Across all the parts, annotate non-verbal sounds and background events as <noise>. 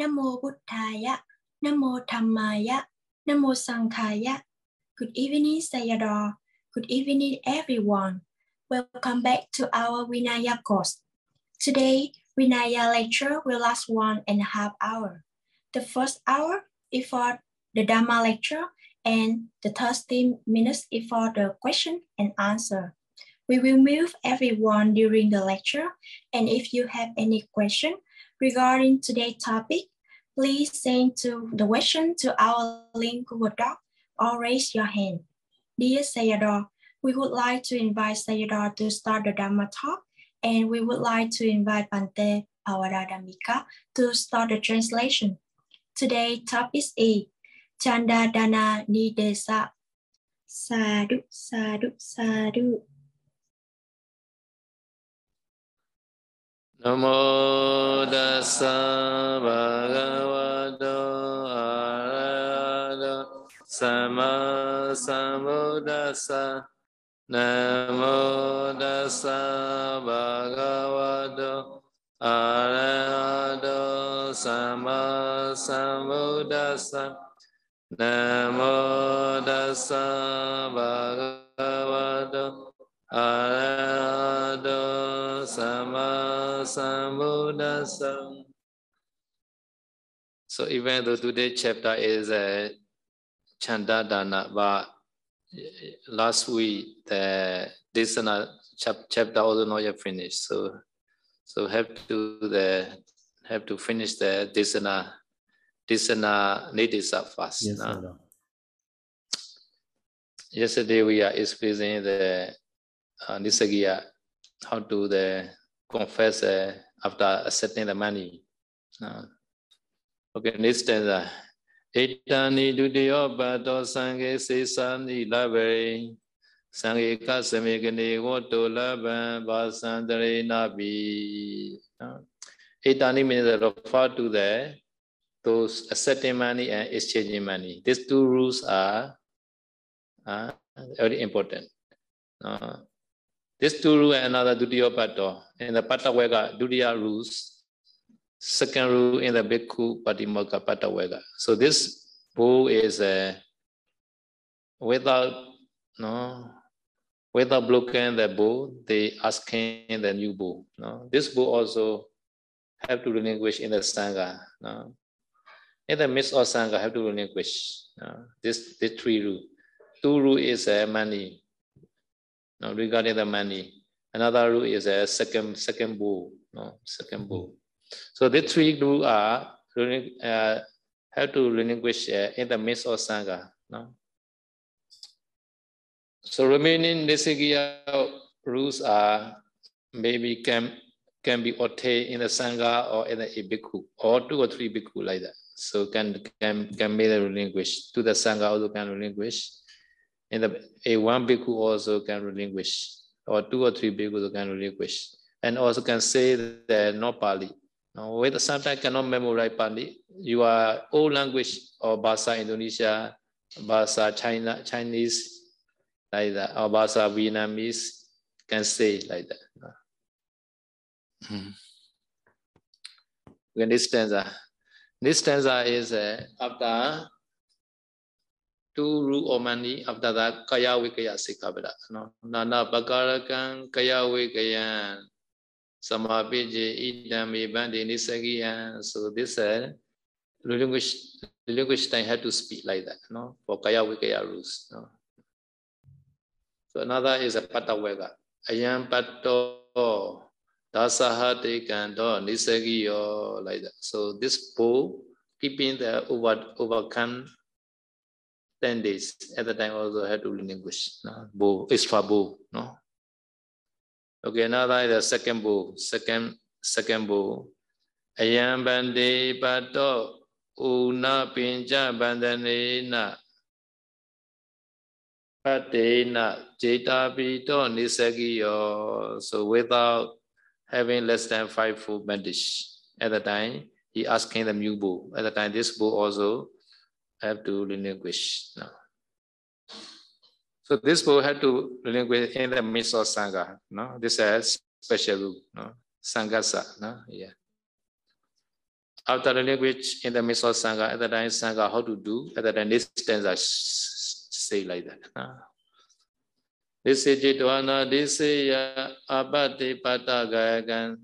Namo Buddhaya, Namo Dhammaya, Namo Sanghaya. Good evening, Sayadaw. Good evening, everyone. Welcome back to our Vinaya course. Today, Vinaya lecture will last one and a half hour. The first hour is for the Dharma lecture and the 30 minutes is for the question and answer. We will move everyone during the lecture and if you have any question regarding today's topic, please send to the question to our link Google Doc or raise your hand. Dear Sayadaw, we would like to invite Sayadaw to start the Dhamma talk and we would like to invite Bante Pavaradhammika to start the translation. Today topic is Chanda Dana Nidesa. Sadhu, sadhu, sadhu. Namo dasa bhagavato arahato sama sambuddhassa. Namo dasa bhagavato arahato sama sambuddhassa. Namo dasa bhagavato arahato so even though today's chapter is a chanda dana but last week the desana chapter also not yet finished. So so have to the have to finish the desana desana nidisa first Yes, no? Yesterday we are experiencing the uh, Nisagiya, how to the confess uh, after accepting the money. Uh, okay, next stanza. Etani dudiyo bhato sanghe sesani labe sanghe kasamegane voto laban vasandare nabi. Uh, Etani means refer to the those accepting money and exchanging money. These two rules are uh, very important. Uh, this two rule and another Dutiya Pato. In the Pata Vega, Dutiya rules. Second rule in the Bhikkhu Patimokkha Pata Vega. So this bull is uh, without no without blocking the bull, they asking the new bull. No? This bull also have to relinquish in the Sangha. No? In the midst of Sangha, have to relinquish. No? This, this three rule. Two rule is uh, money. No, regarding the money. Another rule is a second second bull. No, second bull. So the three rule are uh, have to relinquish uh, in the midst of sangha. No. So remaining Nisagiya rules are maybe can can be obtained in the sangha or in the bhikkhu or two or three bhikkhu like that. So can can can be relinquished to the sangha also can relinquish in the a one bhikkhu also can relinquish, or two or three bhikkhus can relinquish, and also can say that not Pali. Now, with sometimes cannot memorize Pali. You are old language or Bahasa Indonesia, Bahasa China, Chinese, like that, or Bahasa Vietnamese can say like that. Hmm. This stanza. This stanza is uh, after two rule of money after that kaya vikaya sikabada. No nana bakarakan kaya. Vikayan samapije idame bandi nisagiyan so this uh, language language time had to speak like that no? For kaya vikaya rules no? So another is a patawega. Ayam pato dasahate kando nisagiyo like that. So this bull keeping the over overcome 10 days. At the time also had to relinquish no? bow extra bow no? Okay now that is the second bow second second bow ayam bande pato una pinja bandanena patena jeta pito nisagiyo so without having less than five full bandish at the time he asking the new bow at the time this bow also have to relinquish now. So this book had to relinquish in the midst of Sangha. No? This is special. No? Sangasa. No? Yeah. after language in the midst of Sangha, at the time Sangha, how to do, at the time this stanza say like that. No? This is Jitwana, this is Abati Patagagan,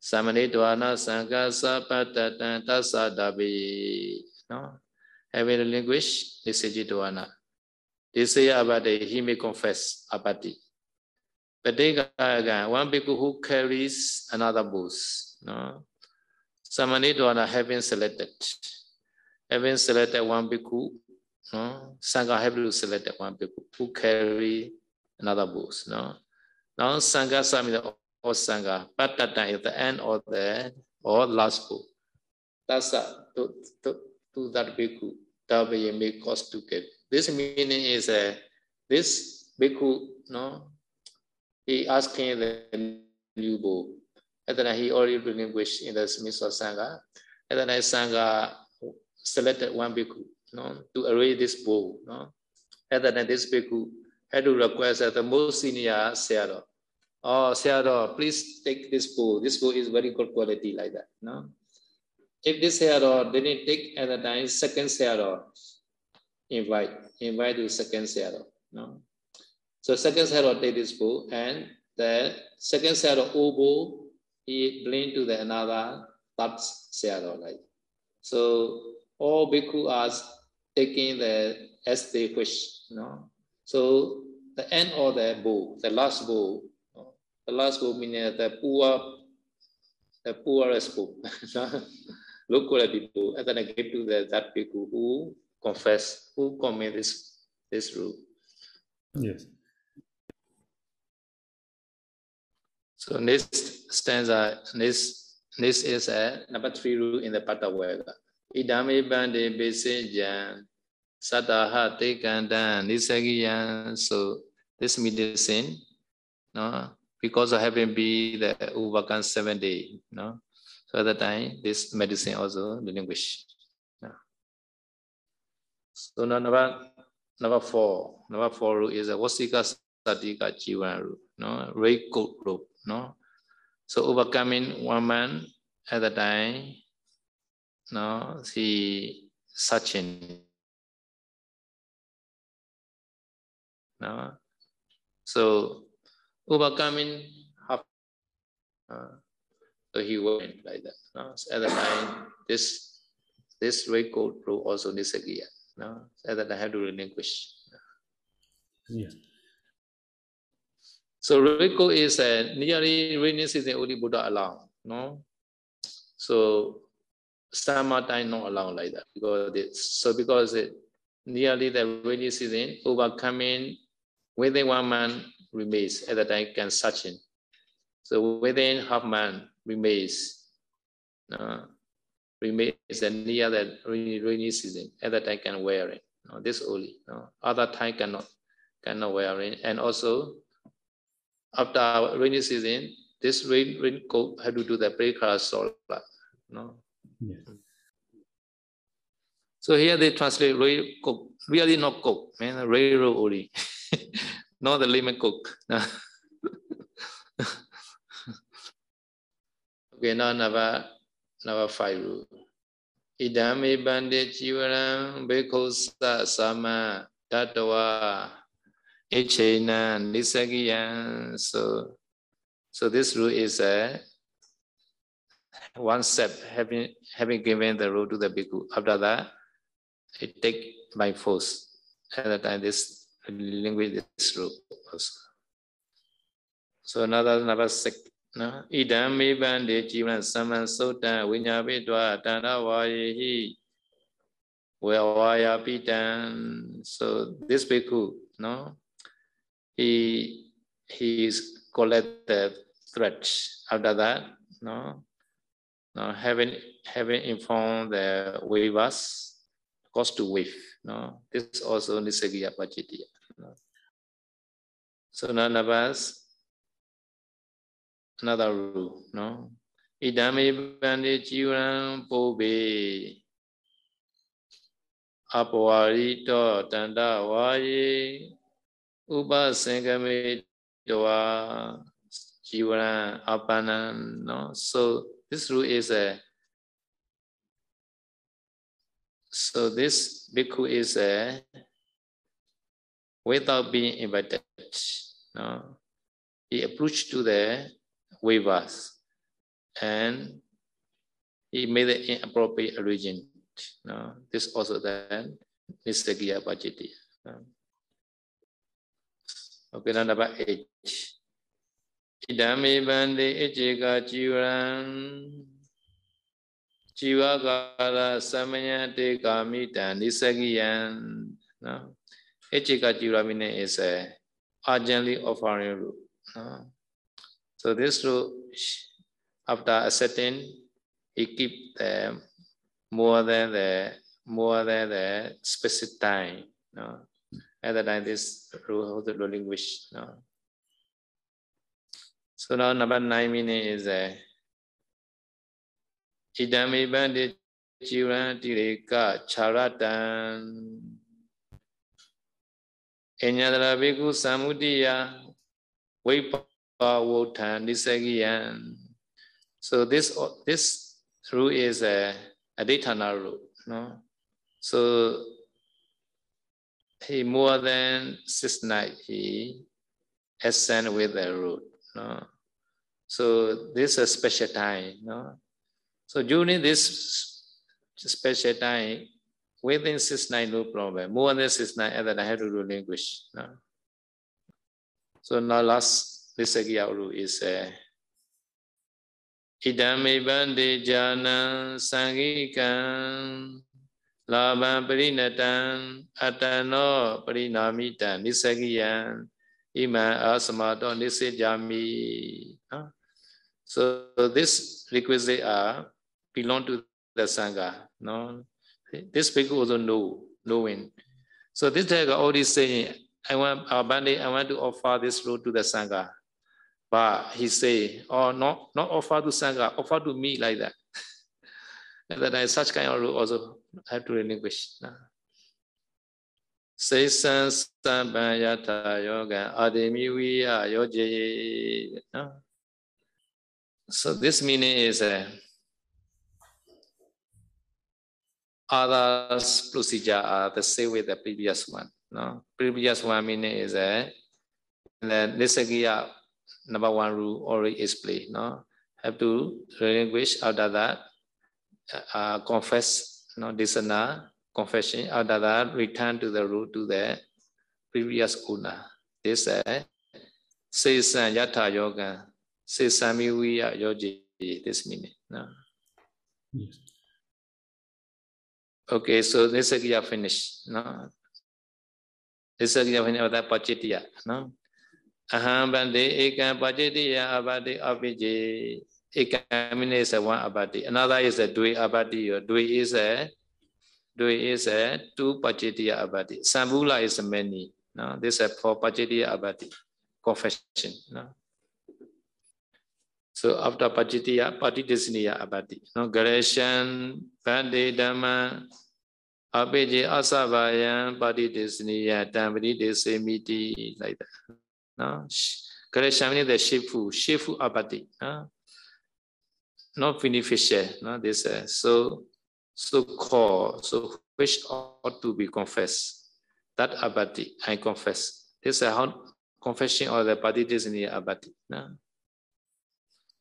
Samanitwana Sangha Sapatatan Tasadabi. No? Having a language, this is Jitwana. This is Abati, he may confess Abati. Patigagagan, uh, uh, one bhikkhu who carries another booth. No? Samanitwana having selected. Having selected one bhikkhu, no? Sangha have to select one bhikkhu who carry another booth. No? Now Sangha Samita or Sangha, Patata is the end of the or last book. That's a, to, that bhikkhu, that way may cause to get. This meaning is uh, this bhikkhu, no, he asking the new book. And then he already relinquished in the Smith of Sangha. And then Sangha selected one bhikkhu no, to array this bowl. No? And then this bhikkhu had to request that the most senior Sayadaw, oh, Sayadaw, please take this bowl. This bowl is very good quality like that. No? If this Sayadaw didn't take at the time, second Sayadaw invite, invite to second Sayadaw. No? So second Sayadaw take this bowl and the second Sayadaw oboe, he blame to the another third Sayadaw like. So all bhikkhu are taking the as they wish. Know? So the end of the bowl, the last bowl, the last bowl meaning the poor, the poorest bowl, <laughs> low quality bowl, and then I give to the, that people who confess, who commit this this rule. Yes. So next stanza, this this is a number three rule in the Patawega. Idame bande besenjan sataha tekandan nisagiyan. So this medicine, no, because of having been the overcome seven day, no. So at the time, this medicine also relinquish. No. So now number number four, number four rule is a wasika satika jivan rule, no, very good rule, no. So overcoming one man at the time, no, he searching. No, so overcoming half. Uh, so he went like that. No? So at the time, this this record rule also disagreed. No, so at that I have to relinquish. Yes. So Riko is a nearly rainy season only Buddha alone. No, so summer time not allowed like that because it, so because it nearly the rainy season overcoming within one month remains at the time can search in. So within half month remains uh, remains near the rainy, season at the time can wear it. No, this only. No, other time cannot cannot wear it. And also after rainy season, this rain raincoat had to do the breaker solar. No, Yes. So here they translate real cook, really not cook, man, real only, <laughs> not the lemon cook. <laughs> number five rule. Idame bandit jivaram bhikkhusa sama tatawa ichena nisagiyan. So, so this rule is a one step having having given the rule to the bhikkhu. After that, it take by force. At that time, this language this rule also. So another number six. နော်ဣဒံမေပန္တိជីវံသမံသုတ္တဝိညာပိတဝတန္တဝါယေဟိဝေဝါယပိတံ so this bhikkhu no? He he is collected threats after that no? No having having informed the waivers cause to waive no? This also nisagiya pachitiya no? so none of us another rule. No, idame bande jivan pobe apwarito tanda vaye upasangame doa jivan apana. No, so this rule is a so this bhikkhu is a without being invited. No? He approached to the weavers and he made an inappropriate arrangement. No? This also then Nisagiya Pachiti. No? Okay, now number eight. Idame bande ejeka jivan jiva samanya te kami dan nisagiyan. No? Ejeka jiva meaning is a urgently offering root. No? So this rule, after accepting, he keep the more than the more than the specific time. No? At the time, this rule the ruling wish. No? So now number nine meaning is uh, a Idami bandi jivan tireka charatan Enyadara bhikkhu samudaya vipa wotan nisagiyan. So this this rule is a aditana rule. No? So he more than six nights he ascend with the root. No? So this is a special time. No? So during this special time, within six nights, no problem. More than six nights, and then I have to relinquish. No? So now last Nisagiya ulu isa. Idam ibadhi sangikan laban perinatan atano perinamitan nisagiya ima asmato nisijami. Ha? So this requisite are belong to the sangha. No? This people also know, knowing. So this tag already saying, I want our Bandi, I want to offer this road to the sangha. But he say oh not not offer to sangha offer to me like that <laughs> that I such kind of also have to relinquish. Yoga yoje. So this meaning is uh, others procedure are the same with the previous one. No, previous one meaning is uh, the Nisagiya number one rule already explained. No, have to relinquish after that uh, confess, no, disana, confession, after that return to the root to the previous owner. This is uh, Sesan Yatha Yoga, Sesami Viya Yogi, this meaning. No? Yes. Okay, so this is your finish. No? This is your finish of that Pachitya. No? Aham bande ekam Pachitya abade abhijay Ekamine is a one abati. Another is a dui abati. Dui is a dui is a two pachitiya abati. Sambula is many. No, this is for pachitiya abati confession. No. So after pachitiya, patidisniya abati. No, Gareshan, Bande Dhamma, Apeje Asavayan, patidisniya, Tambadi Desemiti, like that. No, Gareshan means the Shifu, Shifu abati. No not beneficial. No, this uh, so so called so which ought to be confessed. That abati, I confess. This is how confession or the party is in the abati. No?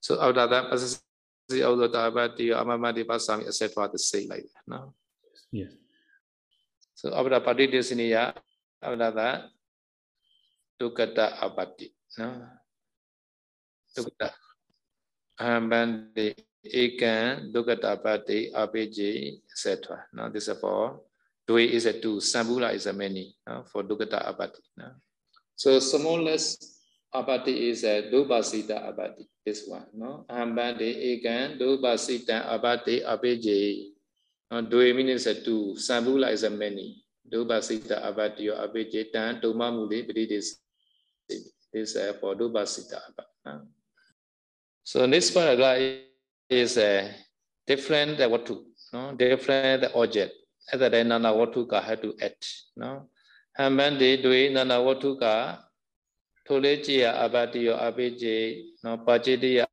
So that, as although the abati, amamati pasami, etc. to say like that. No? Yes. So after party is in that, tukata abati. No? Tukata. Ahambandi Ekan, Dukata Pati, Apeji, etc. Now this is for Dui is a two, Sambula is a many no? for Dukata Abati. No? So smallest Abati is a Dubasita Abati, this one. No? Ahambandi, Ekan, Dubasita Abati, Apeji. No? Dui means a two, Sambula is a many. Dubasita Abati or Apeji, Tan, Tumamuli, it Uh, is uh, for Dubasitapa. So this paragraph is a different vatu, no? different object. Other than nana vatuka had to act. No? Hamandi dui nana vatuka tolejiya abadiyo abiji, no pajidiya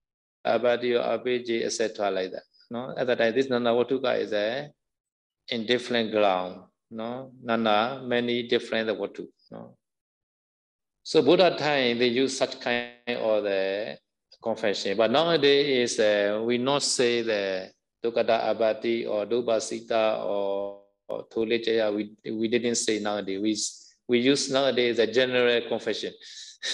abadiyo abiji, etc. like that. No? Other time, this nana vatuka is a in different ground. No? Nana, many different vatu. No? So Buddha time they use such kind of the confession, but nowadays is uh, we not say the Dukkata Abati or Dubasita or, or Tulejaya, we, we didn't say nowadays. We, we use nowadays the general confession.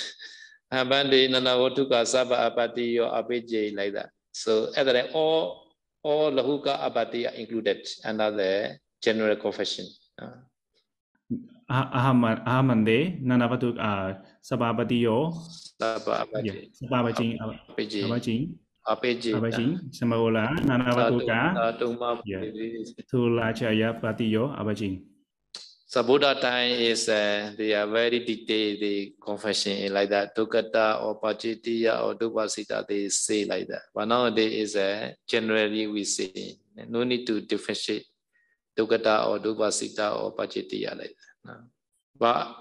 <laughs> Abandi Nanavotuka Saba Abati or Abiji like that. So at all all Lahuka Abati are included under the general confession. Uh, Ah, ahaman ahamande nanavatuk a ah, sababatiyo sababati ah, sababati sababati apeji apeji samagola nanavatuka tulachaya patiyo apeji So Buddha time is uh, they are very detailed the confession like that. Tukata or Pachitiya or Dupasita they say like that. But nowadays is uh, generally we say no need to differentiate Tukata or Dupasita or Pachitiya like that. But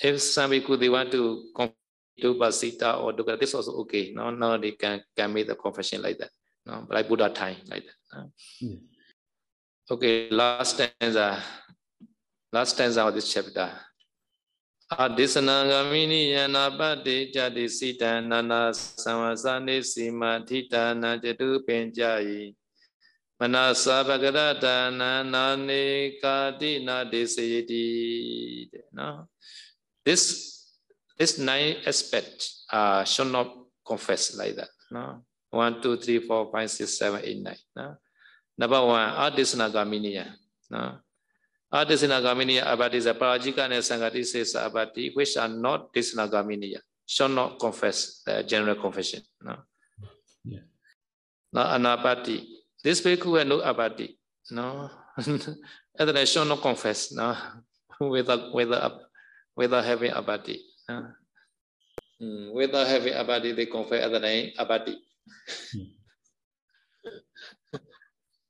if some people they want to confess Dupasita or Dukkata, this also okay. No, no, they can can make the confession like that. No, like Buddha time like that. no. Yeah. Okay, last stanza. Last stanza of this chapter. Adisanangamini yanapati jadi sita nana samasani sima thita na jatu penjayi. Na nani kati na desayati. No? This, this nine aspects uh, should not confess like that. No? One, two, three, four, five, six, seven, eight, nine. No? Number one, Adisanangaminiya. No? Adisinagaminiya abati is a parajika and sangati says abati, which are not disinagaminiya, shall not confess the general confession. No. Yeah. Now anapati. This bhikkhu had no <laughs> abati. No. they shall not confess. No. without without without having abati. No. Hmm, Without having abati, they confess other name abati.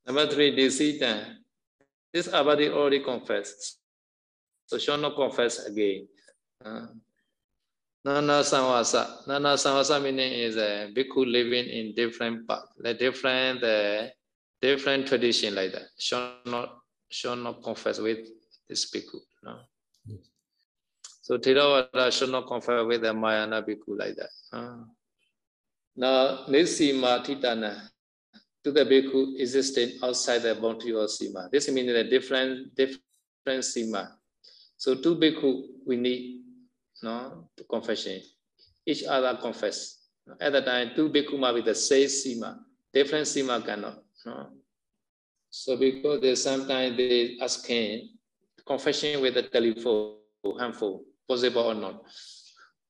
Number three, deceit. This abadi already confessed. So shall not confess again. Uh, Nana samvasa. Nana samvasa meaning is a bhikkhu living in different path, like different uh, different tradition like that. Shall not shall not confess with this bhikkhu. No? Yes. So Theravada should not confess with the Mayana bhikkhu like that. Uh. Now Nisima Titana to the bhikkhu existing outside the boundary of Sima. This means a different different Sima. So two bhikkhu we need no to confession. Each other confess. At the time, two bhikkhu might be the same Sima. Different Sima cannot. So because they sometimes they asking confession with the telephone handful, possible or not.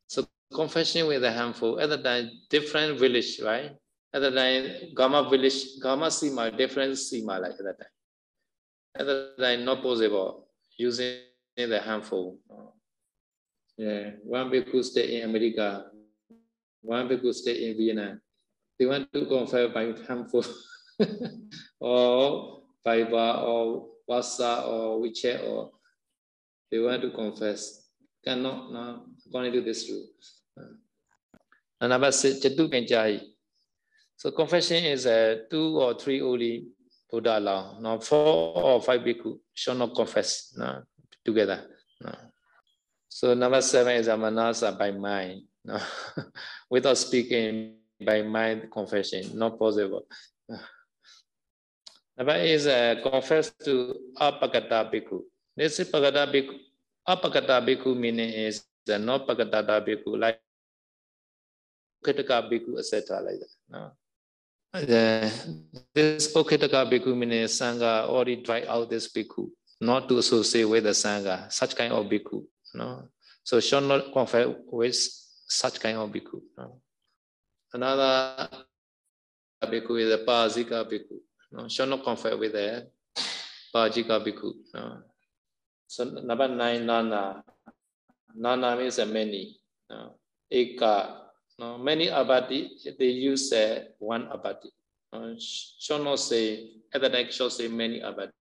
So confession with a handful, at the time, different village, right? The time, Gama village, Gama Sima, different Sima like that time. That time, not possible using the handful. Yeah, one bhikkhu stay in America, one bhikkhu stay in Vietnam. They want to confess by handful <laughs> <laughs> or Viber or WhatsApp or WeChat or they want to confess. Cannot, no, according to this rule. And number six, Jatu Penjai. So confession is uh, two or three only Buddha allow. Now four or five bhikkhu shall not confess no, together. No. So number seven is a manasa by mind. No. <laughs> Without speaking by mind confession, not possible. <laughs> Number is uh, confess to apakata bhikkhu. This is pagata bhikkhu. Apakata bhikkhu meaning is the not pakatata bhikkhu, like Ukitaka bhikkhu, etc. like that. No? The, this Ukitaka bhikkhu meaning Sangha already drive out this bhikkhu, not to associate with the Sangha, such kind of bhikkhu. No? So shall not confess with such kind of bhikkhu. No? Another bhikkhu is a Pazika bhikkhu. No? Shall not confess with a Pajika bhikkhu. No? So number nine, Nana. Nana means a many. No? Eka. No? Many abati, they use uh, one abati. Uh, shall not say, at the next shall say many abati.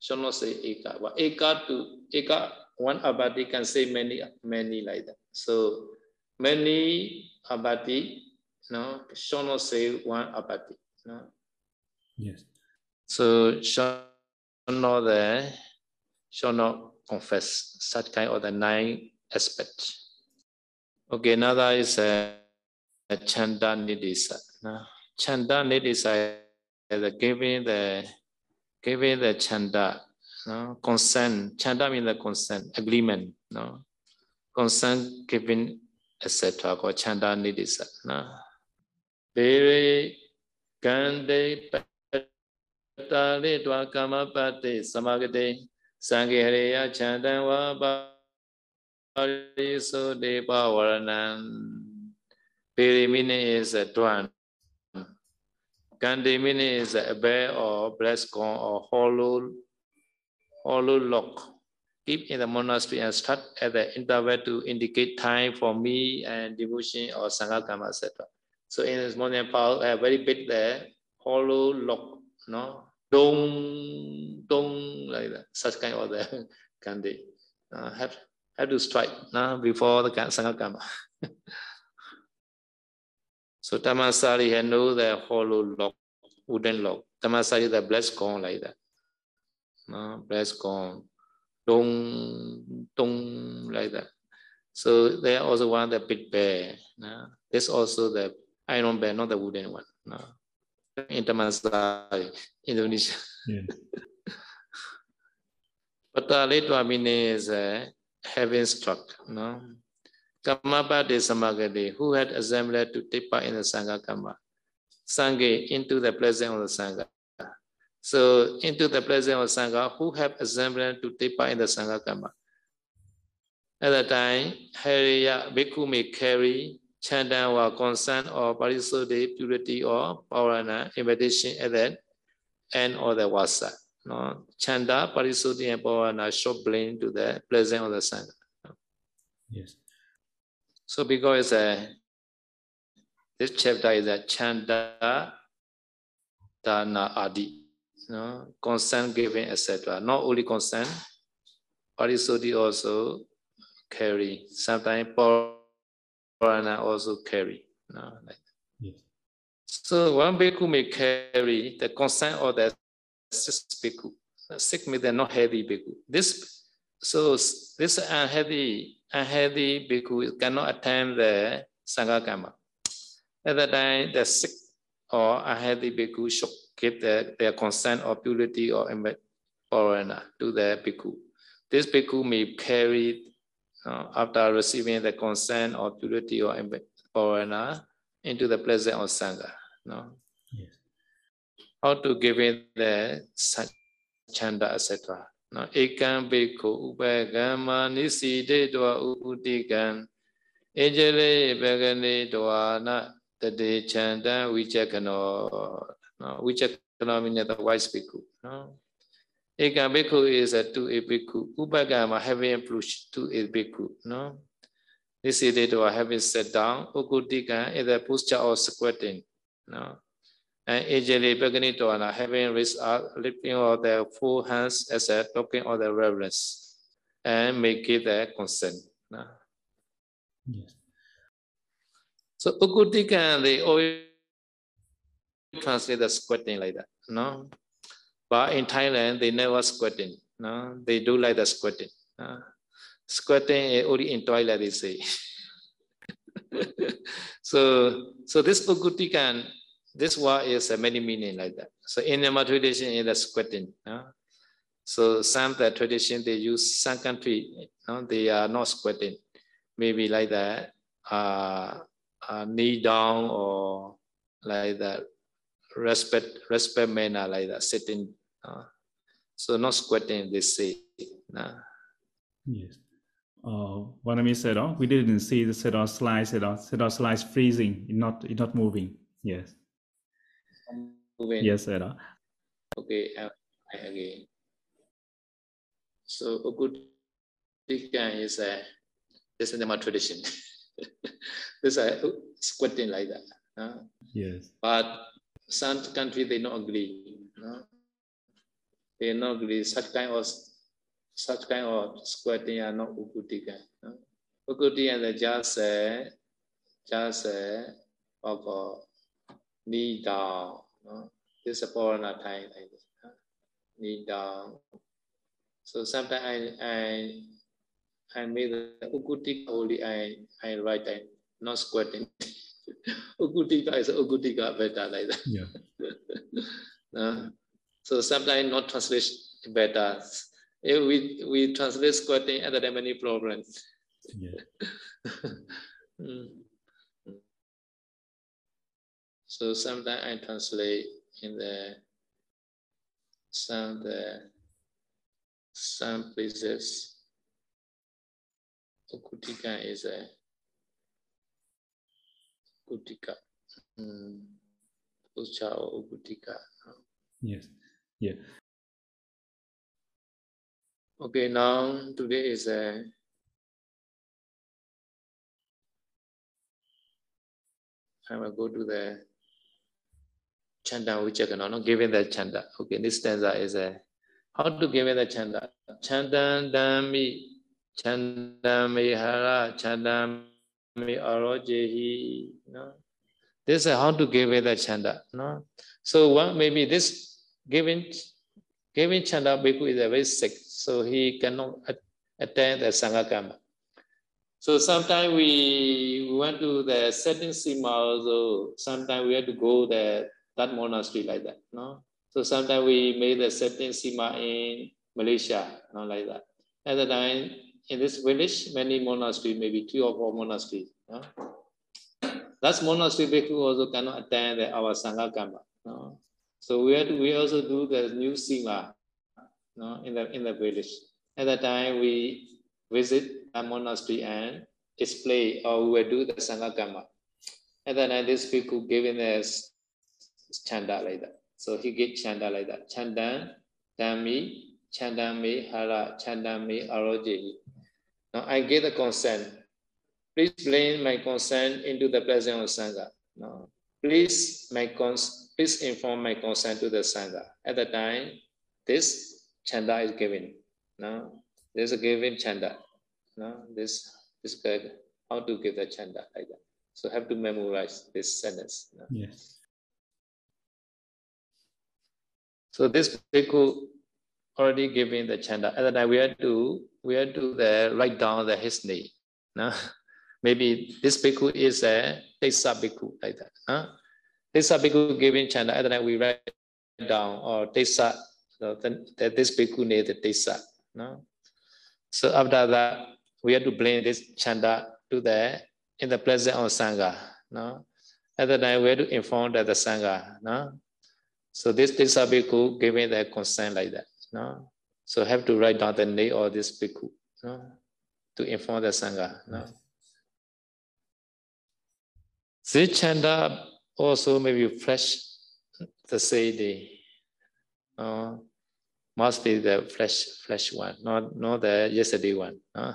Shall not say eka. But eka to eka, one abati can say many, many like that. So many abati, no, shall not say one abati. No? Yes. So shall not the shall not confess such kind of the nine aspects. Okay, another is a, a chanda nidisa. Chanda nidisa is giving the giving the chanda, no? consent. Chanda means the consent, agreement, no? Consent giving, etc. called chanda nidisa. No? Very gandhi ตาเลตวากรรมปฏิสมากติสังเกหริยฉันตังวาปาริสุเดปาวรนังปิริมินิสตวัน Gandhimini is a bear or blessed con or hollow, hollow lock. Keep in the monastery and start at the interval to indicate time for me and devotion or Sangha Kama, etc. So in this morning, Paul, a very big there, hollow lock, no? Dong, dong, like that, such kind of the <laughs> candy. Uh, have, have to strike uh, before the Sangha <laughs> so Tamasari had know the hollow lock, wooden lock. Tamasari the blessed corn like that. Uh, blessed corn, dong, dong, like that. So they also want the big bear. Uh, this also the iron bear, not the wooden one. Uh in Tamasai, Indonesia. Yeah. <laughs> but uh, later meaning is uh, having struck, no? Kamapati Samagati, who had assembled to take part in the Sangha Kama, Sangha into the presence of the Sangha. So into the presence of Sangha, who have assembled to take part in the Sangha Kama. At that time, Hariya Bhikkhu may carry Chandan or consent or parisuddhi, purity or pavarana, invitation at the end of the wasa. No? Chanda, parisuddhi and pavarana show blame to the presence of the Sangha. Yes. So because uh, this chapter is a Chanda, Dana, Adi. No? Consent giving, etc. Not only consent, parisuddhi also carry. Sometimes Parana also carry. No, like yes. So one bhikkhu may carry the consent of the six bhikkhu. Six means they're not heavy bhikkhu. This so this unhealthy unhealthy bhikkhu cannot attend the sangha karma. At that time, the sick or unhealthy bhikkhu should give the, their consent or purity or parana to the bhikkhu. This bhikkhu may carry uh, after receiving the consent or purity or parana into the presence of Sangha. No? Yes. How to give it the chanda, etc. No? Ekam bhikkhu upagama niside dwa uputikan ejale bagane dwana tade chanda vichakano. No? Vichakano means the wise bhikkhu. No? Eka bhikkhu is a two a bhikkhu. Upagama having approached to a bhikkhu. No? This is it or having sat down. Ukutika is a posture of squatting. No? And Ejali Paganitwana having raised up, lifting of their full hands as a token of the reverence. And make it a consent. No? Yes. So Ukutika, they always translate the squatting like that. No? But in Thailand, they never squatting. No? They do like the squatting. No? Squatting only in toilet, they say. <laughs> so, so this Ugutikan, this word is a many meaning like that. So in the tradition, is the squatting. So some the tradition they use some country, no? they are not squatting. Maybe like that, uh, uh, knee down or like that respect respect manner like that, sitting. Uh, so not squatting, they say. Uh. Yes. Uh, what I mean said, oh, we didn't see the set of slides, set of, set of slides freezing, not not moving. Yes. Moving. Yes, sir. Okay, uh, again. So a good is a this is my tradition. <laughs> this is squatting like that. Uh. Yes. But some country they don't agree. No? They not agree. Such kind of such kind of squatting are not ukutika. No? Ukuti and the just uh, just uh, or knee down. No? This is a foreigner time like this. knee down. So sometimes I I I made the ukutika only I I write I not squatting. <laughs> ukutika is ukutika better like that. Yeah. <laughs> uh, so sometimes not translate better. If we we translate squatting and there are many problems. Yeah. <laughs> Mm. So sometimes I translate in the some the some places. Ukutika is a Ukutika. Mm. Ucha or Ukutika. Yes. Yeah. Okay, now today is a I will go to the chanda vichakana, no, giving the chanda. Okay, this stanza is a how to give the chanda. Chanda dami, chanda hara, chanda arojehi. No? This is how to give the chanda. No? So one maybe this giving giving chanda bhikkhu is very sick, so he cannot attend the sangha. So sometimes we went to the setting sima also. Sometimes we had to go there that monastery like that. No. So sometimes we made the setting sima in Malaysia, like that. At the time in this village, many monasteries, maybe three or four monasteries. No? That monastery bhikkhu also cannot attend the, our sangha karma. No? So we had we also do the new sima no? in the in the village. At that time we visit a monastery and display or we do the Sangha Karma. And then and this bhikkhu giving us chanda like that. So he get chanda like that. Chandan, Dhammi, Chandame, Hara, Chandame, Arojehi. Now I get the consent. Please blame my consent into the presence of Sangha. No. Please, my cons please inform my consent to the Sangha. At the time, this chanda is given. No. There's a given chanda. No, this this good. How to give the chanda like that. So have to memorize this sentence. No? Yes. So this bhikkhu already giving the chanda. At that time we had to we had to the, write down the his name. No? Maybe this bhikkhu is a Tesa bhikkhu like that. Huh? Tesa bhikkhu giving chanda. At that we write down or Tesa. So that this bhikkhu name the Tesa. No? So after that, we have to bring this chanda to the in the presence of sangha. No, at the time we have to inform the sangha. No, so this this bhikkhu giving the consent like that. No, so have to write down the name of this bhikkhu. No, to inform the sangha. No. This chanda also maybe fresh the day. Uh, must be the flesh flesh one, not not the yesterday one. Uh.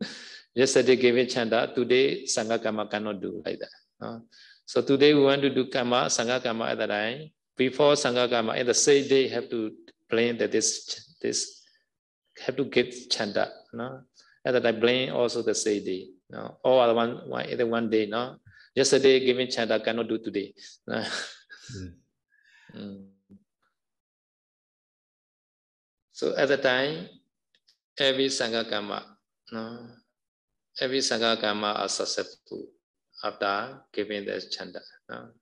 <laughs> yesterday giving chanda, today sangha karma cannot do like that. So today we want to do karma, sangha karma at the time. Before sangha karma, in the same day have to plan that this this have to get chanda. No? At the time, blame also the same day. No? All other one, one, one day. No? Yesterday giving chanda cannot do today. Mm. <laughs> Mm. So at the time, every Sangha Karma, no, every Sangha Karma are successful after giving the chanda. No.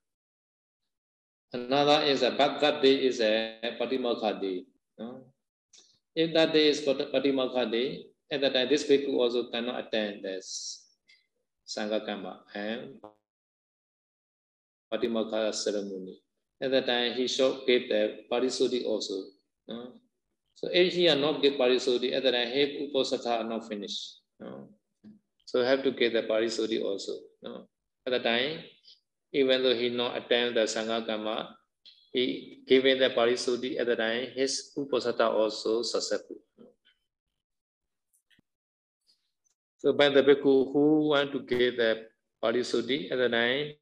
Another is a but that day is a Patimokkha day. No. If that day is Patimokkha day, at that time this bhikkhu also cannot attend this Sangha Karma and Patimokha ceremony. At that time he should give the Parisuddhi also. No. So if he are not get parisodhi, at the time have uposatha are not finished. No? So have to get the parisodhi also. No? At the time, even though he not attend the sangha karma, he given the parisodhi at the time, his uposatha also successful. So by the bhikkhu who want to get the parisodhi at the time,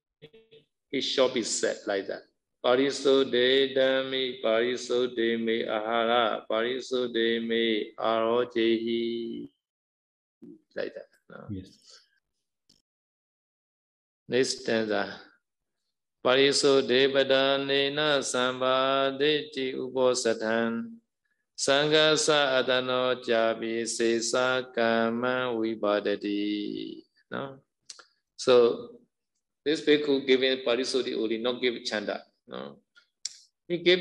he should be set like that. Parisodhe Dhammi Parisodhe Me Ahara Parisodhe Me Arojehi like that. No? Yes. Next stanza. Parisodhe Badanena Sambhadeti Uposathan Sangha adano jabi sesa kama vibhadati. No? So this bhikkhu giving parisuddhi only, not give chanda. No? He gave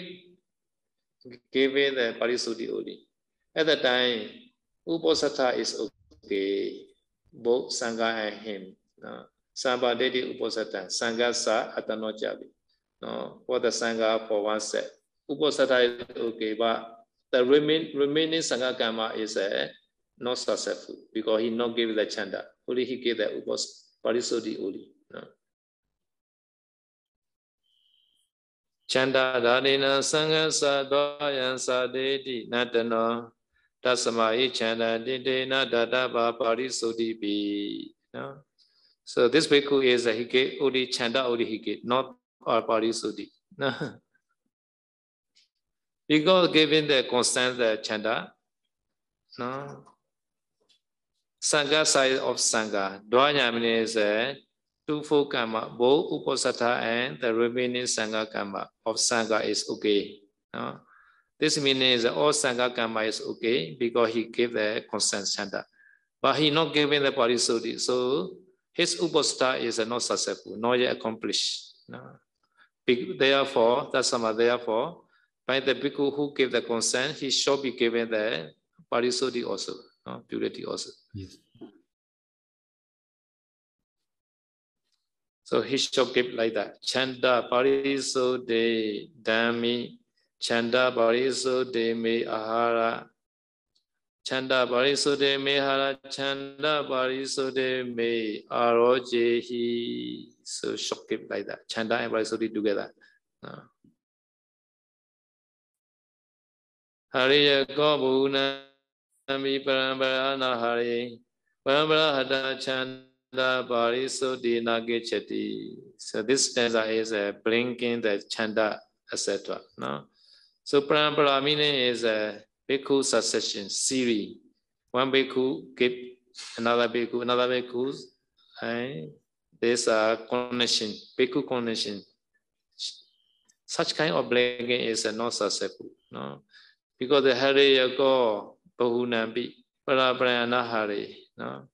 giving the parisuddhi only. At that time, Uposatha is okay. Both Sangha and him. No? Sambhadeti Uposatha. Sangha sa atano jabi. No? For the Sangha for one set. Uposatha is okay, but the remain, remaining Sangha Karma is uh, not successful because he not give the chanda. Only he gave the upos parisuddhi only. No? ချန္တာဒါရိနသံဃသသောယံသာတေတိနတနောတသမဟိချန္တာတိတေနဒတပါပါရိသုတိပိနော် so this bhikkhu is a hike odi chanda odi hike not or pari suddhi no because given the constant the chanda no sangha size of sangha dwanyamini is a twofold karma, both Uposatha and the remaining Sangha karma of Sangha is okay. No? This means all Sangha karma is okay because he gave the consent chanda. But he not giving the parisuddhi, so his Uposatha is not successful, not yet accomplished. No? Therefore, that's some therefore, by the bhikkhu who gave the consent, he should be given the parisuddhi also, no? purity also. Yes. So Hishop gave like that. Chanda pariso de dami, Chanda pariso de me ahara, Chanda pariso de me hara, Chanda pariso de me arojehi. So Hishop gave like that. Chanda and pariso together. Uh. Hariya Gobuna, Nami Parambara Nahari, Parambara Hada Chanda. Parisudina Gechati. So this stanza is a blinking the chanda, etc. No? So parampara meaning is a bhikkhu succession, series. One bhikkhu give another bhikkhu, another bhikkhu, and there's a uh, connection, bhikkhu connection. Such kind of blinking is uh, not successful. No? Because the Hare Yago Bahunambi, Parabrayana Hare. No?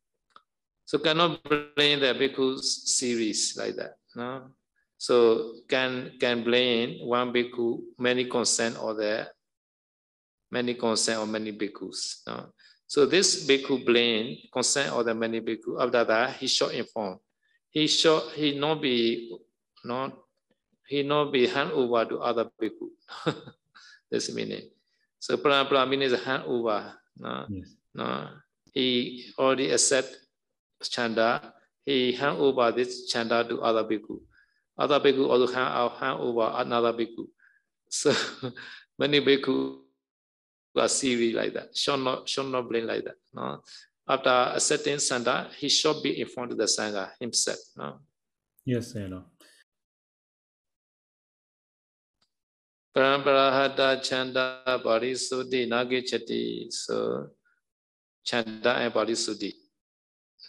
So cannot blame the bhikkhu series like that. No? So can can blame one bhikkhu, many consent or there, many consent or many bhikkhus. No? So this bhikkhu blame consent or the many bhikkhu. After that, he should inform. He should he not be not he not be hand over to other bhikkhu. <laughs> This meaning. So prana means hand over. No? Yes. No? He already accept chanda. He hand over this chanda to other bhikkhu. Other bhikkhu also hand, hand over another bhikkhu. So <laughs> many bhikkhu are serious like that. Should not, should not blame like that. No? After accepting chanda, he should be informed to the sangha himself. No? Yes, you know. Paramparahata Chanda Parisuddhi Nagachati. So Chanda and Parisuddhi.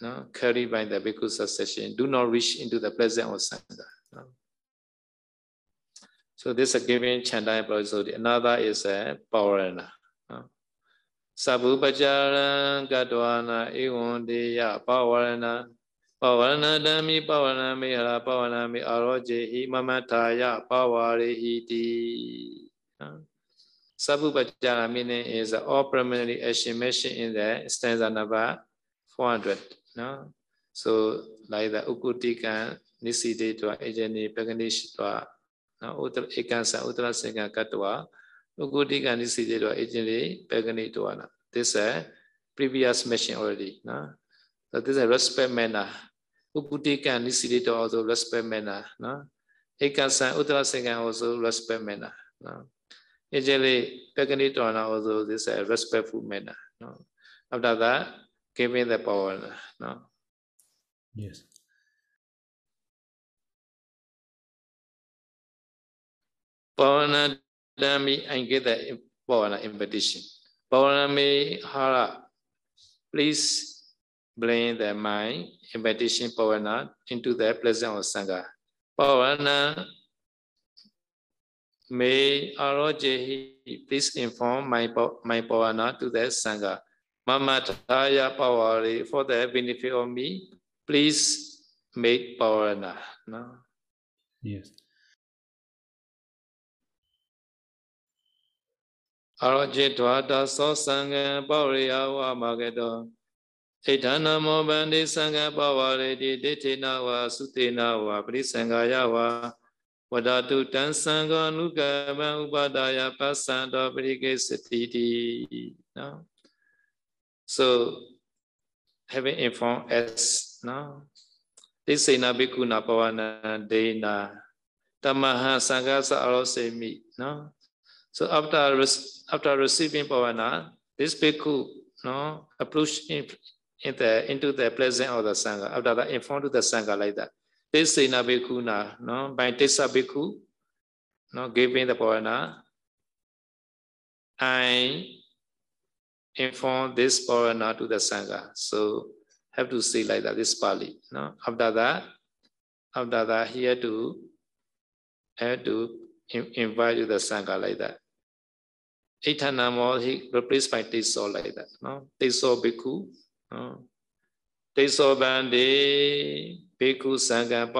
no, carried by the Bhikkhu succession do not reach into the pleasant or Sangha. No? So this is a given Chandaya Prasodhi. Another is a Paurana. No? Sabubhajaran Gadwana Iwandiya Paurana Pawana Dami Pawana Mihara Pawana Mi Arojehi Mamataya Pawarehiti. No? Sabubhajara meaning is all permanently estimation in the stanza number 400. no so like the ukutikan nisidetwa ejani paganishitwa no utra ekansa utra senga katwa ukutikan nisidetwa ejani paganitwa na this a previous mention already no so this a respect manner ukutikan nisidetwa also respect manner no ekansa utra senga also respect manner no ejali paganitwa also this a respectful manner no after that giving the power. No? Yes. Pavana Dami and get the Pavana invitation. Pavana me hara. Please bring the mind invitation pavana into the presence of Sangha. Pavana May Arojehi please inform my, my Pavana to the Sangha. Mama Taya Pawari for the benefit of me. Please make Pavana. No? Yes. အရောจิตဝါဒသောသံဃံပေါရိယဝမကတောဣဋ္ဌနမောဗန္တိသံဃံပဝရတိဒိဋ္ဌိနဝါသုတေနဝါပရိသံဃာယဝါဝဒတုတံသံဃာနုကမံဥပဒါယပသံတောပရိကေစတိတိ now So having informed us now this sena bhikkhuna pawana dena tamaha sangha sa arosemi no So after after receiving pavana, this bhikkhu no approach in, in the into the presence of the sangha. After that, inform to the sangha like that. This sena bhikkhu na no by tissa bhikkhu no giving the pavana. I inform this pavana to the sangha. So have to say like that. This Pali. No. After that, after that, here to have to invite to the sangha like that. Aitanamo, he replaced by Teso like that. No? Teso Bhikkhu. No? Teso Bande, Bhikkhu Sangha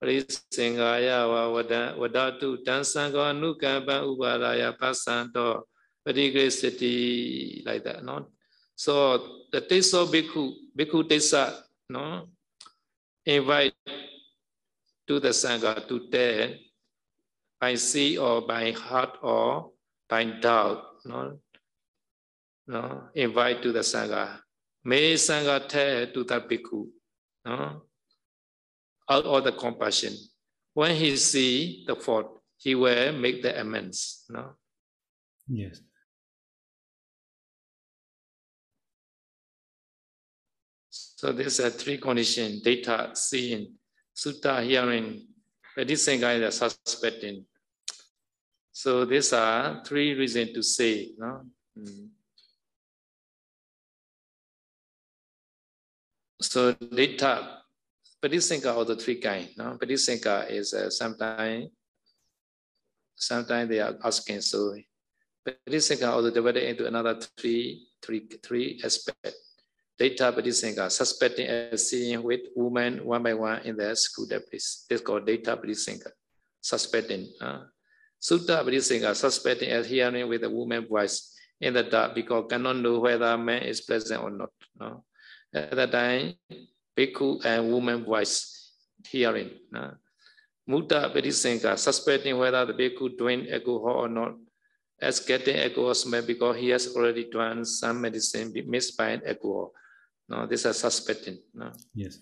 ပရိစင်္ဂာယဝဝဒံဝဒတုတံစံကောအနုကမ္ပံဥပါဒါယပသံတောပရိဂရိစတိ like that နော် so the taste of bhikkhu bhikkhu taste နော် invite to the sangha to tell by see or by heart or by doubt နော်နော် invite to the sangha may sangha tell to the bhikkhu နော် Out of the compassion. When he see the fault, he will make the amends, no? Yes. So these are three conditions, data, seeing, sutta, hearing, but this same guy is suspecting. So these are three reasons to say. No? Mm. So data, Padisanka are the three kind. No? Padisanka is uh, sometimes sometimes they are asking. So Padisanka also divided into another three, three, three aspects data Padisanka, suspecting as seeing with women one by one in the school place. This called data Padisanka, suspecting. Uh. Sutta Padisanka, suspecting as hearing with a woman voice in the dark because cannot know whether man is present or not. No? At that time, bhikkhu and woman voice hearing. Uh. Mutta Padisanka, suspecting whether the bhikkhu drink alcohol or not, as getting alcohol smell because he has already drunk some medicine mixed by alcohol. No, this is suspecting. No? Yes.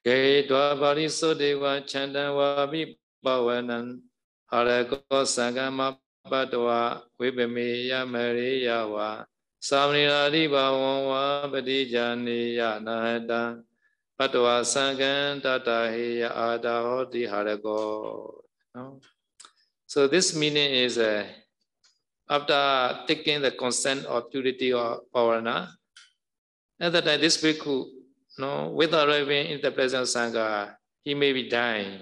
Ke dwa bari sodewa chandan wa vi pawanan harako sangama patwa vipame yamari yawa samniradi bhavan wa padijani yanahata patwa sangan tata heya adahoti harako. No? So this meaning is uh, after taking the consent of purity or pavarana, at that time, this bhikkhu, no, without arriving in the presence of Sangha, he may be dying,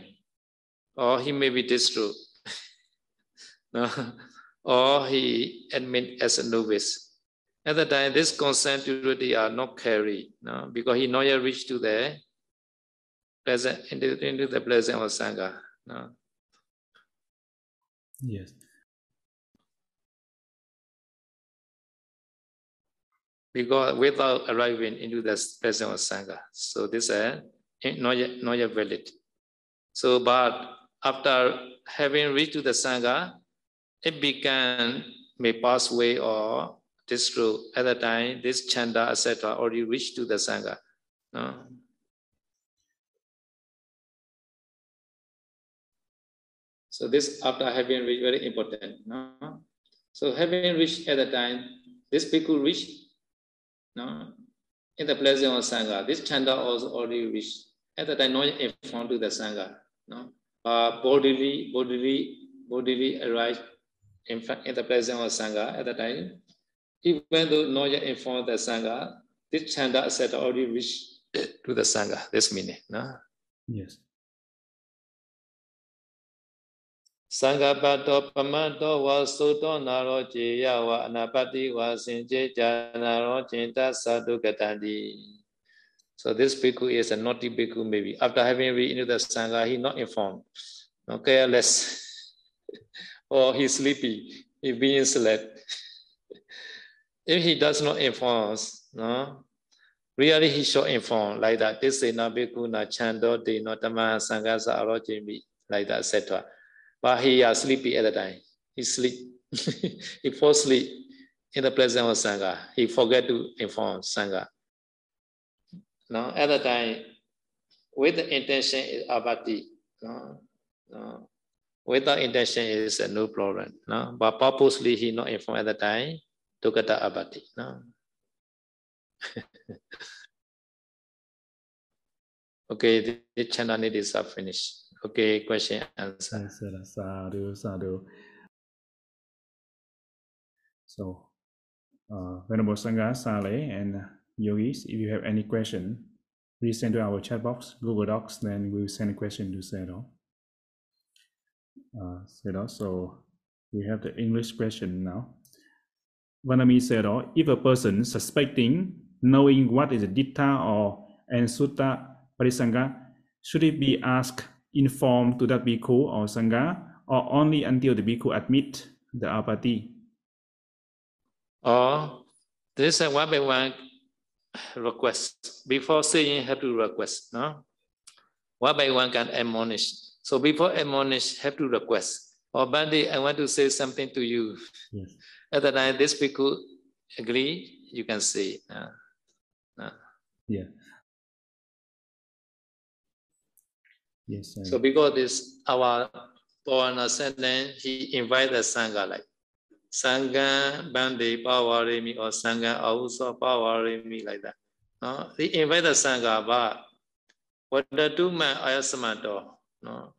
or he may be destroyed, <laughs> or he admit as a novice. At that time, this consent purity are not carried, no, because he not yet reached to the present into, into the presence of Sangha. No. Yes. because without arriving into the presence of Sangha. So this is uh, not yet, not yet valid. So, but after having reached to the Sangha, it began, may pass away or destroy. At the time, this chanda, etc., already reached to the Sangha. No? So this after having reached, very important. No? So having reached at the time, this people reached no? In the presence of Sangha, this chanda also already reached. At the time, not informed to the Sangha. No? Uh, bodily, bodily, bodily arrived in, in the presence of Sangha at the time, even though not yet informed the Sangha, this Chanda asset already reached to the Sangha, this meaning. No? Yes. Sangha pato pamato wa suto naro jiya wa anapati wa sinje janaro chinta sadhu katandi. So this bhikkhu is a naughty bhikkhu maybe. After having read into the Sangha, he not informed, Okay, less or he sleepy he being slept <laughs> if he does not inform us no really he should inform like that this is na bhikkhu na chando de no tama sangha sa arojimi like that etc but he is sleepy at the time. He sleep. <laughs> he fall asleep in the presence of Sangha. He forget to inform Sangha. Now, at the time, with the intention is abati. No, no. Without intention is uh, no problem. No, but purposely he not inform at the time. Tukata abati. No. okay, the, the channel is finished. Okay, question answer. Sadhu, sadhu. So, uh, Venerable Sangha, Sale, and yogis, if you have any question, please send to our chat box, Google Docs, then we'll send a question to Sedo. Uh, đó, so we have the English question now. Vanami đó, if a person suspecting, knowing what is a Ditta or ansutta Parisanga, should it be asked informed to that bhikkhu or sangha or only until the bhikkhu admit the apati? Or uh, this is one by one request. Before saying, have to request. No? One by one can admonish. So before admonish, have to request. Or Bandi, I want to say something to you. Yes. At the time, this bhikkhu agree, you can say. Uh, uh. Yeah. Yes. Sir. So because this our Pavana sentence, he invite the Sangha like Sangha Bande Pavarimi or Sangha also Pavarimi like that. No, he invite the Sangha, but what the two man ayasamato, no.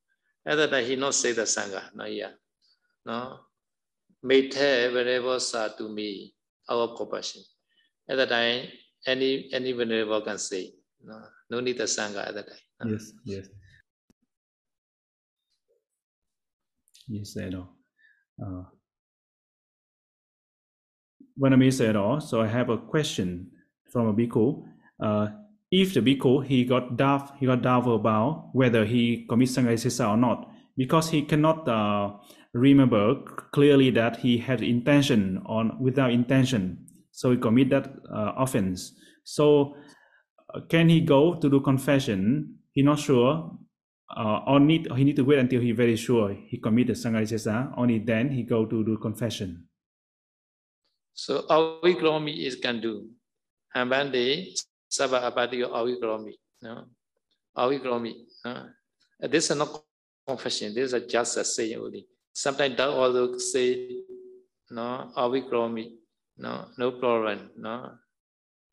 At that he not say the Sangha, no, yeah. No. May tell wherever sa to me, our compassion. At that time, any any venerable can say, no, no need the Sangha at that time. No? Yes, yes. Yes, at all. Uh, when I miss at all, so I have a question from a bhikkhu. Uh, if the bhikkhu he got doubt, he got doubt about whether he commits sanghasisa or not, because he cannot uh, remember clearly that he had intention on without intention, so he commit that uh, offense. So, uh, can he go to do confession? He not sure, uh, or need he need to wait until he very sure he commit committed sanghasisa. Only then he go to do confession. So avikromi is can do. Hambande sabha apatiyo avikromi. No, avikromi. No? Uh, this is not confession. This is just a saying only. Sometimes that also say no avikromi. No, no problem. No,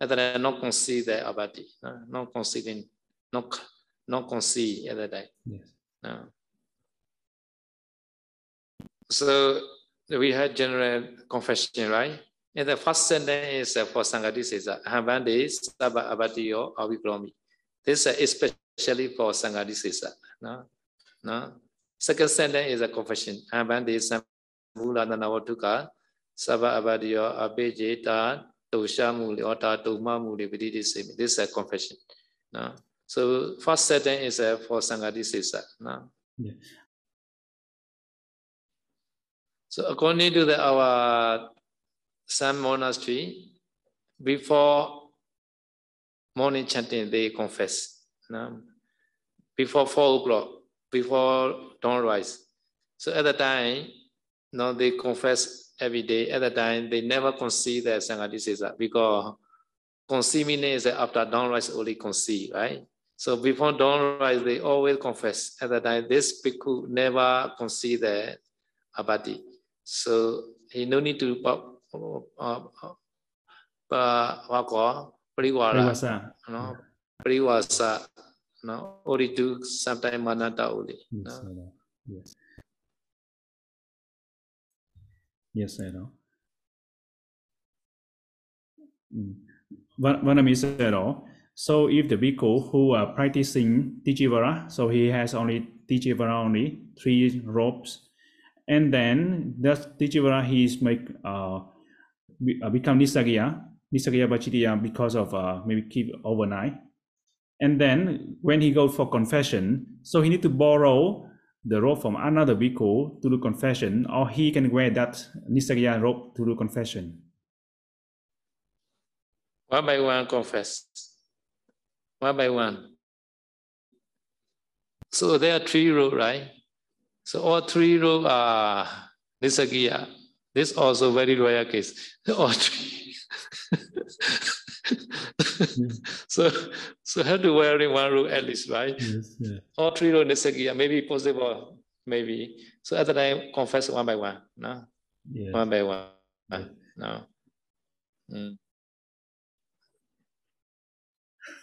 and then not consider abati. No, not considering. Not not at that time. Yes. No. So we had general confession, right? And the first sentence is uh, for Sangati says, Hambande Saba Abatiyo Avikromi. This is especially for Sangati says, no? no? Second sentence is a confession. Hambande Samula Nanawatuka Saba Abatiyo Abejeta Tosha Muli or Tuma Muli Vididi Semi. This is a confession. No? So first sentence is uh, for Sangati Sisa. No? Yeah. So according to the, our Sun monastery, before morning chanting, they confess. No? Before four o'clock, before dawn rise. So at the time, no, they confess every day. At the time, they never concede the Sangati Sisa because concede meaning is after dawn rise only concede, right? So before dawn rise, they always confess. At that time, this bhikkhu never concede the abati. So he no need to uh, pariwara, no, pariwasa, no, only do sometimes manata only. Yes, I know. Oh, so if the bhikkhu who are practicing Tijivara, so he has only Tijivara only, three robes, and then that Tijivara he is make uh, become Nisagiya, Nisagiya Bachitiya because of uh, maybe keep overnight. And then when he go for confession, so he need to borrow the robe from another bhikkhu to do confession, or he can wear that Nisagiya robe to do confession. One by one confess. One by one. So there are three rows, right? So all three rows are Nisagiya. This also very rare case. All three. <laughs> so so have to wear in one row at least, right? Yes, yeah. All three rows Nisagiya, maybe possible, maybe. So at the time confess one by one. No? Yes. One by one. No. Mm.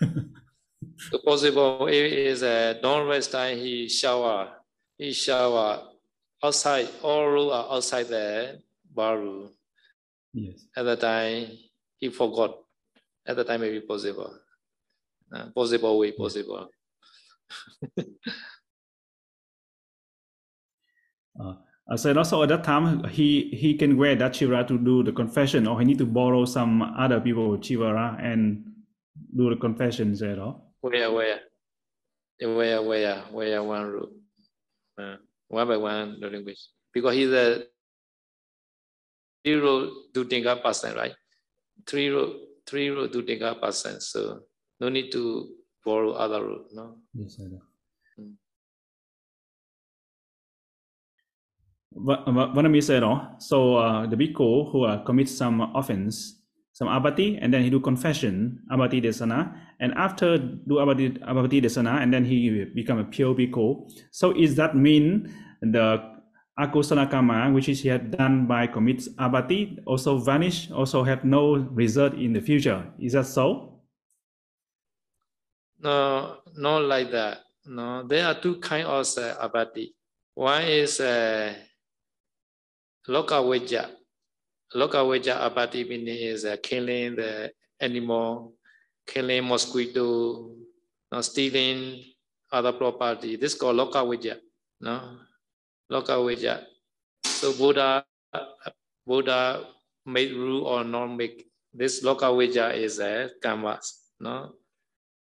<laughs> So possible it is a don't rest time he shower. He shower outside, all room are outside the bar room. Yes. At the time he forgot. At the time maybe possible. Uh, possible way possible. <laughs> Uh, so also at that time he he can wear that chivara to do the confession, or he need to borrow some other people chivara and do the confession. at all. Where where? Where where where one room. Uh, one by one the language. Because he's a three row do tinga person, right? Three row three row do tinga person. So no need to borrow other row, no? Yes, I know. Mm. Va- Vanami said, oh, so uh, the bhikkhu who uh, commits some offense, some abati, and then he do confession, abati desana, and after do abati, abati desana, and then he become a pure bhikkhu. So is that mean the akusala karma, which is he had done by commits abati, also vanish, also have no result in the future? Is that so? No, not like that. No, there are two kind of uh, abati. One is uh, lokaweja. Lokaweja abati meaning is uh, killing the animal, killing mosquito, no, stealing other property. This is called lokaweja. No, lokaweja. So Buddha, Buddha made rule or not make. This lokaweja is a uh, karmas. No,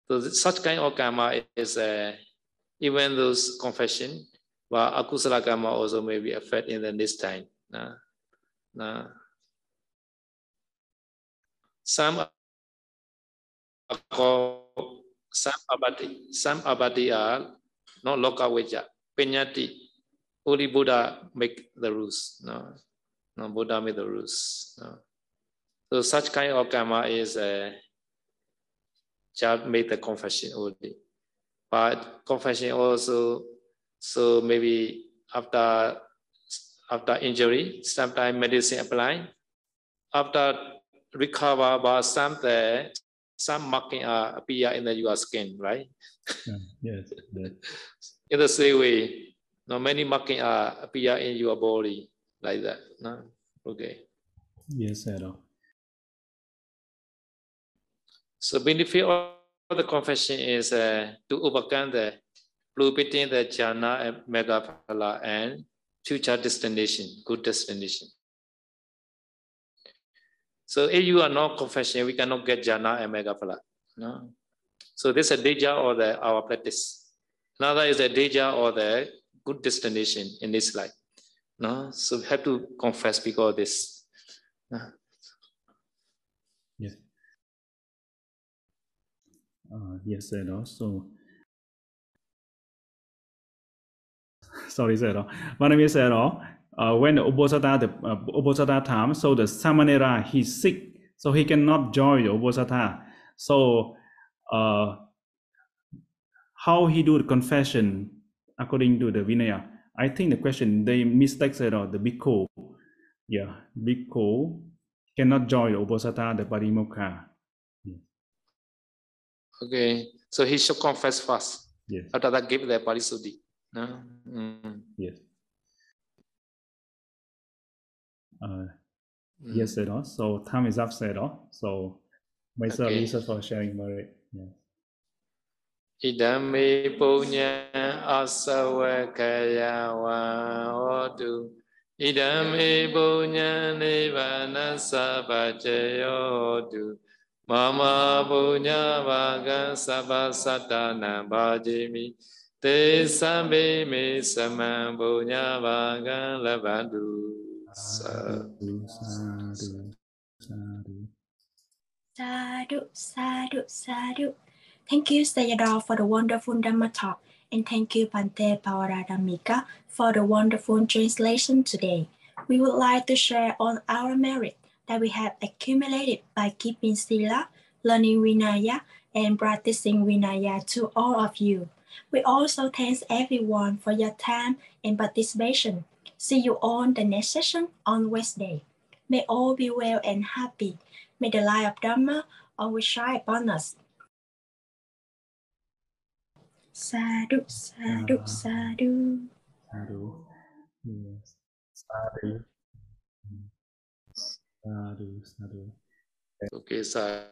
so such kind of karma is uh, even those confession, but akusala karma also may be affect in the next time. Nah, nah. Some some abati, some abati are not loka veja, penyati. Only Buddha make the rules. No, no Buddha made the rules. No. So such kind of karma is uh, just made the confession only. But confession also, so maybe after after injury, sometimes medicine apply. After recover, but some the some marking uh, appear in the your skin, right? Yeah, yes. yes. <laughs> In the same way, no many marking uh, appear in your body like that. No, okay. Yes, all. So benefit of the confession is uh, to overcome the blue between the jhana and megaphala and future destination, good destination. So if you are not confession, we cannot get jhana and megaphala. No. So this is a deja or the our practice. Another is a deja or the good destination in this life. No, so we have to confess because of this. No. Yes. Uh, yes, at all. So, sorry, said all. Vanami said all. Uh, when the Obosata, the uh, time, so the Samanera, he's sick, so he cannot join the Obosata. So, uh, how he do the confession according to the Vinaya? I think the question, they mistake said all, the Bhikkhu. Yeah, Bhikkhu cannot join the Obosata, the Patimokkha. Okay, so he should confess first. Yes, After that, give the parisuddhi. No? Mm. yes. Uh, Mm. Yes, all. So time is up, all. So myself, Okay. Lisa, for sharing about Idami punya asawa kaya wa odu. Idami punya nivana sabajayo odu. Mama punya vaga sabasatana bhajimi. Te sambi mi sama punya vaga lavadu. Sadu, sadu, sadu. Sadu, sadu, sadu. Thank you, Sayadaw, for the wonderful Dhamma talk, and thank you, Bhante Pavaradhammika, for the wonderful translation today. We would like to share all our merit that we have accumulated by keeping Sila, learning Vinaya, and practicing Vinaya to all of you. We also thank everyone for your time and participation. See you on the next session on Wednesday. May all be well and happy. May the light of Dharma always shine upon us. Sadhu, sadhu, sadhu. Sadhu. Yes. Sadhu. Sadhu, sadhu. Okay, sir.